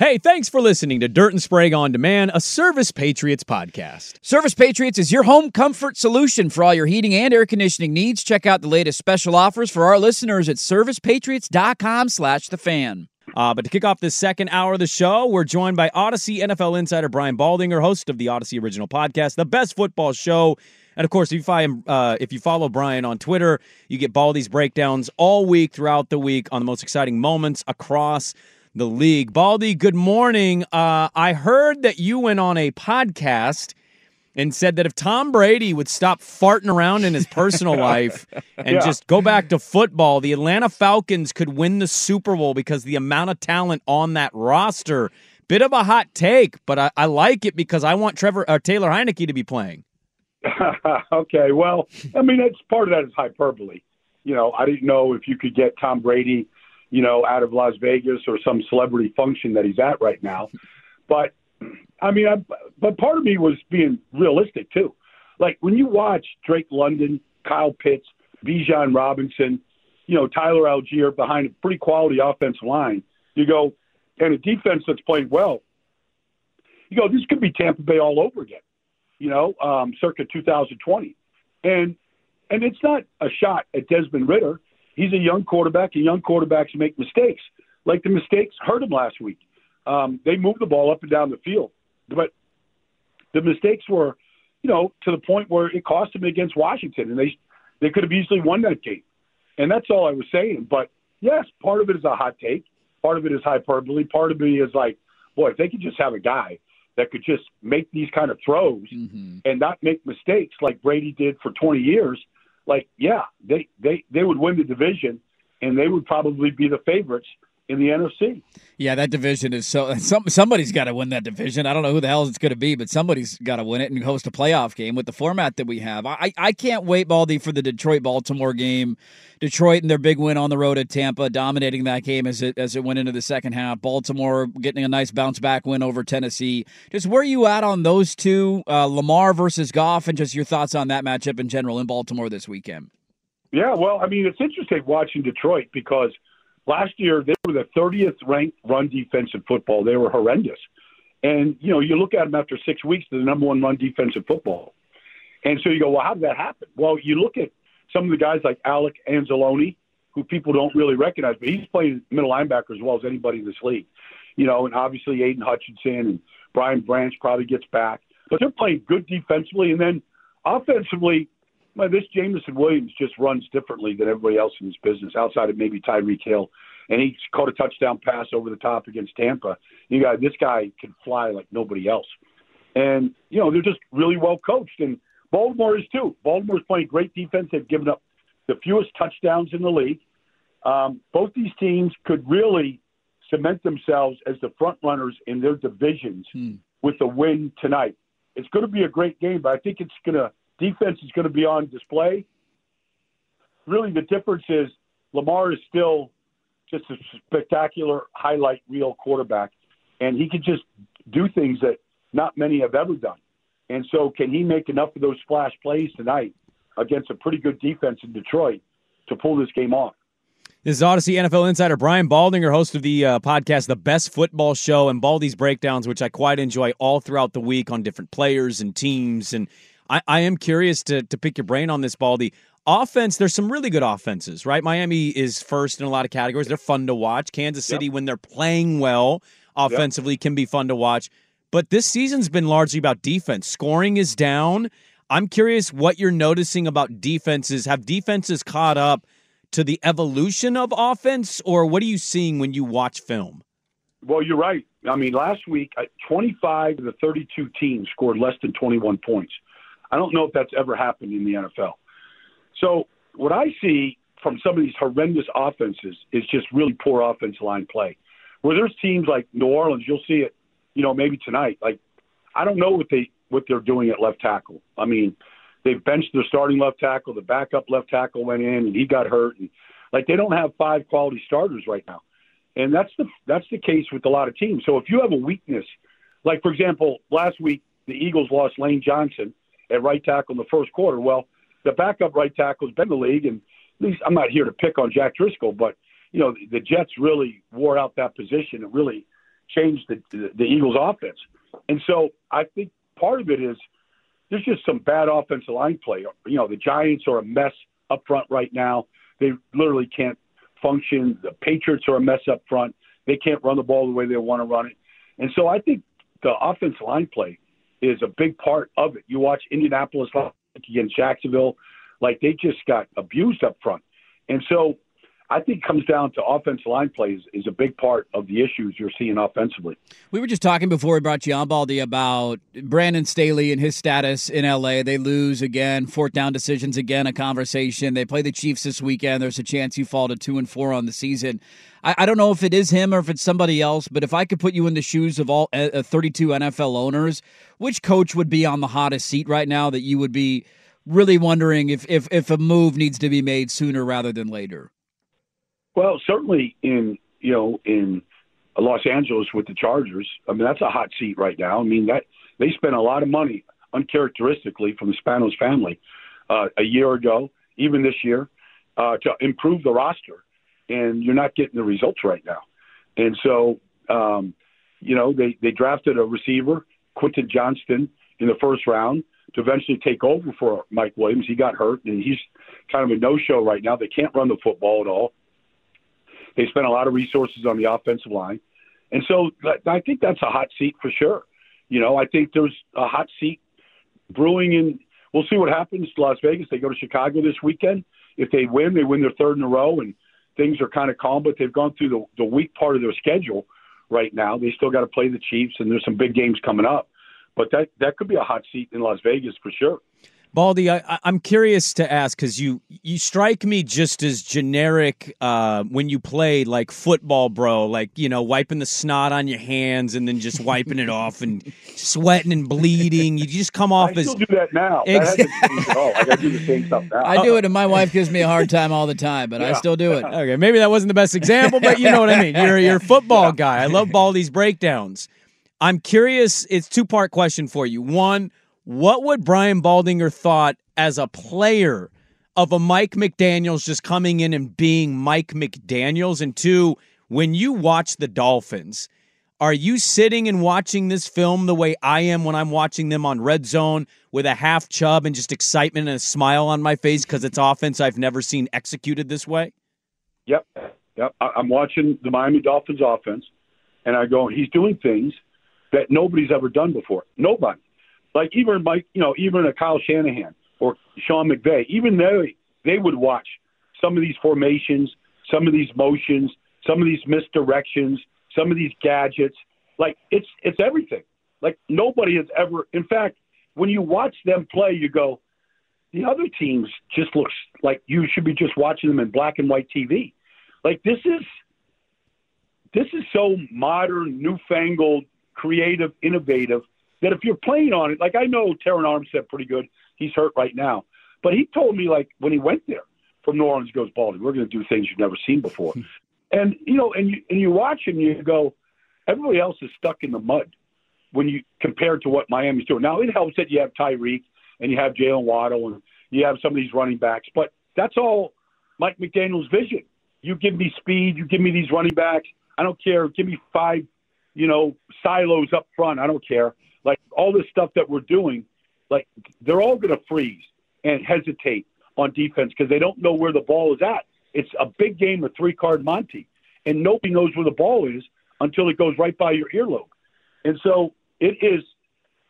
Hey, thanks for listening to Dirt and Sprague on Demand, a Service Patriots podcast. Service Patriots is your home comfort solution for all your heating and air conditioning needs. Check out the latest special offers for our listeners at servicepatriots.com slash the fan. Uh, but to kick off this second hour of the show, we're joined by Audacy NFL insider Brian Baldinger, host of the Audacy Original Podcast, the best football show. And of course, if you, follow, uh, if you follow Brian on Twitter, you get Baldy's breakdowns all week throughout the week on the most exciting moments across the league. Baldy, good morning. Uh, I heard that you went on a podcast and said that if Tom Brady would stop farting around in his personal life and yeah. just go back to football, the Atlanta Falcons could win the Super Bowl because the amount of talent on that roster. Bit of a hot take, but I, I like it because I want Trevor uh, Taylor Heinicke to be playing. okay, well, I mean, it's part of that is hyperbole. You know, I didn't know if you could get Tom Brady you know, out of Las Vegas or some celebrity function that he's at right now. But I mean, I, but part of me was being realistic too. Like when you watch Drake London, Kyle Pitts, Bijan Robinson, you know, Tyler Allgeier behind a pretty quality offensive line, you go, and a defense that's playing well, you go, this could be Tampa Bay all over again, you know, um, circa 2020. And and it's not a shot at Desmond Ridder he's a young quarterback, and young quarterbacks make mistakes. Like the mistakes hurt him last week. Um, they moved the ball up and down the field, but the mistakes were, you know, to the point where it cost them against Washington, and they they could have easily won that game. And that's all I was saying. But yes, part of it is a hot take. Part of it is hyperbole. Part of me is like, boy, if they could just have a guy that could just make these kind of throws mm-hmm. and not make mistakes like Brady did for 20 years, like yeah, they they they would win the division, and they would probably be the favorites in the NFC. Yeah, that division is so. Some, somebody's got to win that division. I don't know who the hell it's going to be, but somebody's got to win it and host a playoff game with the format that we have. I, I can't wait, Baldy, for the Detroit Baltimore game. Detroit and their big win on the road at Tampa, dominating that game as it as it went into the second half. Baltimore getting a nice bounce back win over Tennessee. Just where you at on those two, uh, Lamar versus Goff, and just your thoughts on that matchup in general in Baltimore this weekend. Yeah, well, I mean, it's interesting watching Detroit because – Last year, they were the 30th ranked run defense in football. They were horrendous. And, you know, you look at them after six weeks, they're the number one run defense in football. And so you go, well, how did that happen? Well, you look at some of the guys like Alex Anzalone, who people don't really recognize, but he's playing middle linebacker as well as anybody in this league. You know, and obviously Aiden Hutchinson and Brian Branch probably gets back. But they're playing good defensively. And then offensively, well, this Jameson Williams just runs differently than everybody else in this business, outside of maybe Tyreek Hill. And he caught a touchdown pass over the top against Tampa. You got this guy can fly like nobody else. And, you know, they're just really well coached. And Baltimore is too. Baltimore's playing great defense. They've given up the fewest touchdowns in the league. Um, both these teams could really cement themselves as the front runners in their divisions hmm. with a win tonight. It's going to be a great game, but I think it's going to defense is going to be on display. Really, the difference is Lamar is still just a spectacular highlight reel quarterback, and he can just do things that not many have ever done. And so, can he make enough of those splash plays tonight against a pretty good defense in Detroit to pull this game off? This is Audacy NFL insider Brian Baldinger, host of the uh, podcast, The Best Football Show, and Baldy's Breakdowns, which I quite enjoy all throughout the week on different players and teams and I, I am curious to to pick your brain on this, Baldy. Offense, there's some really good offenses, right? Miami is first in a lot of categories. They're fun to watch. Kansas City, yep. when they're playing well offensively, yep. can be fun to watch. But this season's been largely about defense. Scoring is down. I'm curious what you're noticing about defenses. Have defenses caught up to the evolution of offense, or what are you seeing when you watch film? Well, you're right. I mean, last week, uh, 25 of the 32 teams scored less than 21 points. I don't know if that's ever happened in the NFL. So, what I see from some of these horrendous offenses is just really poor offensive line play. Where there's teams like New Orleans, you'll see it, you know, maybe tonight. Like, I don't know what they what they're doing at left tackle. I mean, they've benched their starting left tackle, the backup left tackle went in and he got hurt, and like they don't have five quality starters right now and that's the that's the case with a lot of teams. So if you have a weakness, like for example, last week the Eagles lost Lane Johnson at right tackle in the first quarter. Well, the backup right tackle's been in the league, and at least I'm not here to pick on Jack Driscoll, but you know the Jets really wore out that position. It really changed the, the, the Eagles' offense, and so I think part of it is there's just some bad offensive line play. You know, the Giants are a mess up front right now. They literally can't function. The Patriots are a mess up front. They can't run the ball the way they want to run it. And so I think the offensive line play is a big part of it. You watch Indianapolis against Jacksonville, like they just got abused up front. And so I think comes down to offensive line plays is a big part of the issues you're seeing offensively. We were just talking before we brought you on, Baldy, about Brandon Staley and his status in LA. They lose again, fourth down decisions again, a conversation. They play the Chiefs this weekend. There's a chance you fall to two and four on the season. I, I don't know if it is him or if it's somebody else, but if I could put you in the shoes of all uh, 32 NFL owners, which coach would be on the hottest seat right now that you would be really wondering if, if, if a move needs to be made sooner rather than later? Well, certainly in you know in Los Angeles with the Chargers. I mean, that's a hot seat right now. I mean that they spent a lot of money, uncharacteristically, from the Spanos family uh, a year ago, even this year, uh, to improve the roster, and you're not getting the results right now. And so, um, you know, they they drafted a receiver, Quentin Johnston, in the first round to eventually take over for Mike Williams. He got hurt, and he's kind of a no-show right now. They can't run the football at all. They spent a lot of resources on the offensive line. And so I think that's a hot seat for sure. You know, I think there's a hot seat brewing in. We'll see what happens to Las Vegas. They go to Chicago this weekend. If they win, they win their third in a row, and things are kind of calm. But they've gone through the, the weak part of their schedule right now. They still got to play the Chiefs, and there's some big games coming up. But that that could be a hot seat in Las Vegas for sure. Baldy, I, am curious to ask because you you strike me just as generic uh, when you play like football, bro. Like you know, wiping the snot on your hands and then just wiping it off and sweating and bleeding. You just come off I as. I still do that now. Ex- that hasn't at all. I got to do the same stuff now. I do it, and my wife gives me a hard time all the time, but yeah. I still do it. Okay, maybe that wasn't the best example, but you know what I mean. You're you're a football yeah. guy. I love Baldy's breakdowns. I'm curious. It's two part question for you. One what would Brian Baldinger thought as a player of a Mike McDaniels just coming in and being Mike McDaniels? And two, when you watch the Dolphins, are you sitting and watching this film the way I am when I'm watching them on Red Zone with a half chub and just excitement and a smile on my face because it's offense I've never seen executed this way? Yep. Yep. I'm watching the Miami Dolphins offense, and I go, he's doing things that nobody's ever done before. Nobody. Like even Mike, you know, even a Kyle Shanahan or Sean McVay, even they they would watch some of these formations, some of these motions, some of these misdirections, some of these gadgets. Like it's it's everything. Like nobody has ever. In fact, when you watch them play, you go, the other teams just looks like you should be just watching them in black and white TV. Like this is this is so modern, newfangled, creative, innovative that if you're playing on it, like I know Terron Armstead pretty good. He's hurt right now. But he told me like when he went there from New Orleans, he goes, Baldy, we're going to do things you've never seen before. and you know, and you and you watch him, you go, everybody else is stuck in the mud when you compare to what Miami's doing. Now it helps that you have Tyreek and you have Jaylen Waddle and you have some of these running backs, but that's all Mike McDaniel's vision. You give me speed, you give me these running backs. I don't care. Give me five, you know, silos up front. I don't care all this stuff that we're doing, like they're all going to freeze and hesitate on defense because they don't know where the ball is at. It's a big game of three card Monte, and nobody knows where the ball is until it goes right by your earlobe. And so it is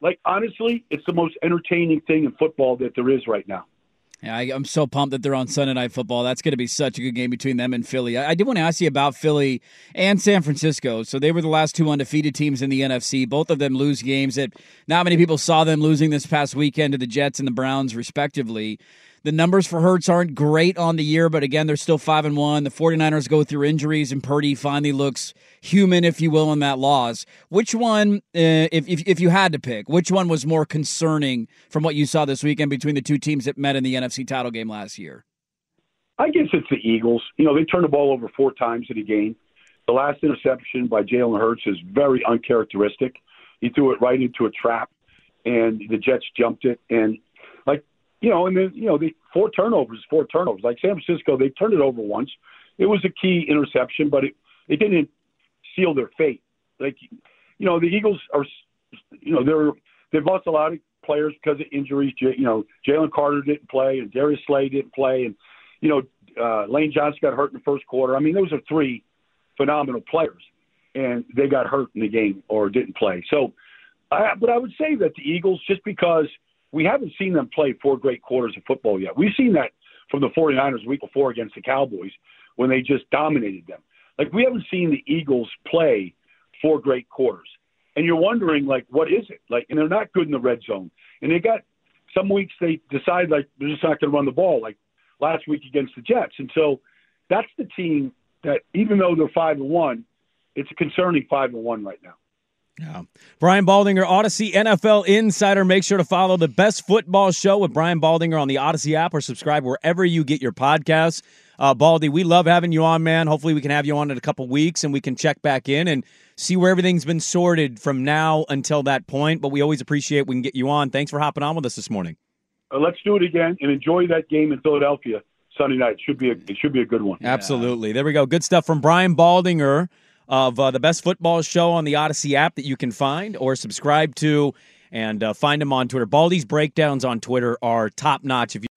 like honestly, it's the most entertaining thing in football that there is right now. Yeah, I, am so pumped that they're on Sunday Night Football. That's going to be such a good game between them and Philly. I, I, did want to ask you about Philly and San Francisco. So they were the last two undefeated teams in the NFC. Both of them lose games that not many people saw them losing this past weekend to the Jets and the Browns, respectively. The numbers for Hurts aren't great on the year, but again, they're still 5 and 1. The 49ers go through injuries, and Purdy finally looks human, if you will, in that loss. Which one, uh, if, if, if you had to pick, which one was more concerning from what you saw this weekend between the two teams that met in the NFC title game last year? I guess it's the Eagles. You know, they turned the ball over four times in a game. The last interception by Jalen Hurts is very uncharacteristic. He threw it right into a trap, and the Jets jumped it. And you know, and then you know the four turnovers, four turnovers. Like San Francisco, they turned it over once. It was a key interception, but it it didn't seal their fate. Like you know, the Eagles are, you know, they're they've lost a lot of players because of injuries. You know, Jalen Carter didn't play, and Darius Slay didn't play, and you know, uh, Lane Johnson got hurt in the first quarter. I mean, those are three phenomenal players, and they got hurt in the game or didn't play. So, I, but I would say that the Eagles, just because we haven't seen them play four great quarters of football yet. We've seen that from the 49ers the week before against the Cowboys when they just dominated them. Like we haven't seen the Eagles play four great quarters. And you're wondering like what is it? Like and they're not good in the red zone. And they got some weeks they decide like they're just not going to run the ball like last week against the Jets. And so that's the team that even though they're 5 and 1, it's a concerning 5 and 1 right now. Yeah. Brian Baldinger, Audacy NFL Insider. Make sure to follow the best football show with Brian Baldinger on the Audacy app or subscribe wherever you get your podcasts. Uh, Baldy, we love having you on, man. Hopefully, we can have you on in a couple weeks and we can check back in and see where everything's been sorted from now until that point. But we always appreciate we can get you on. Thanks for hopping on with us this morning. Uh, let's do it again and enjoy that game in Philadelphia Sunday night. Should be a, it should be a good one. Absolutely. There we go. Good stuff from Brian Baldinger of uh, the best football show on the Audacy app that you can find or subscribe to, and uh, find him on Twitter. Baldy's breakdowns on Twitter are top notch. If you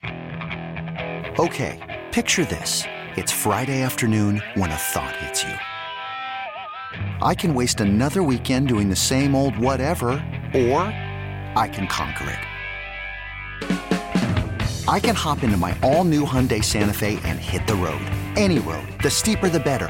okay, picture this: it's Friday afternoon when a thought hits you. I can waste another weekend doing the same old whatever, or I can conquer it. I can hop into my all-new Hyundai Santa Fe and hit the road. Any road. The steeper, the better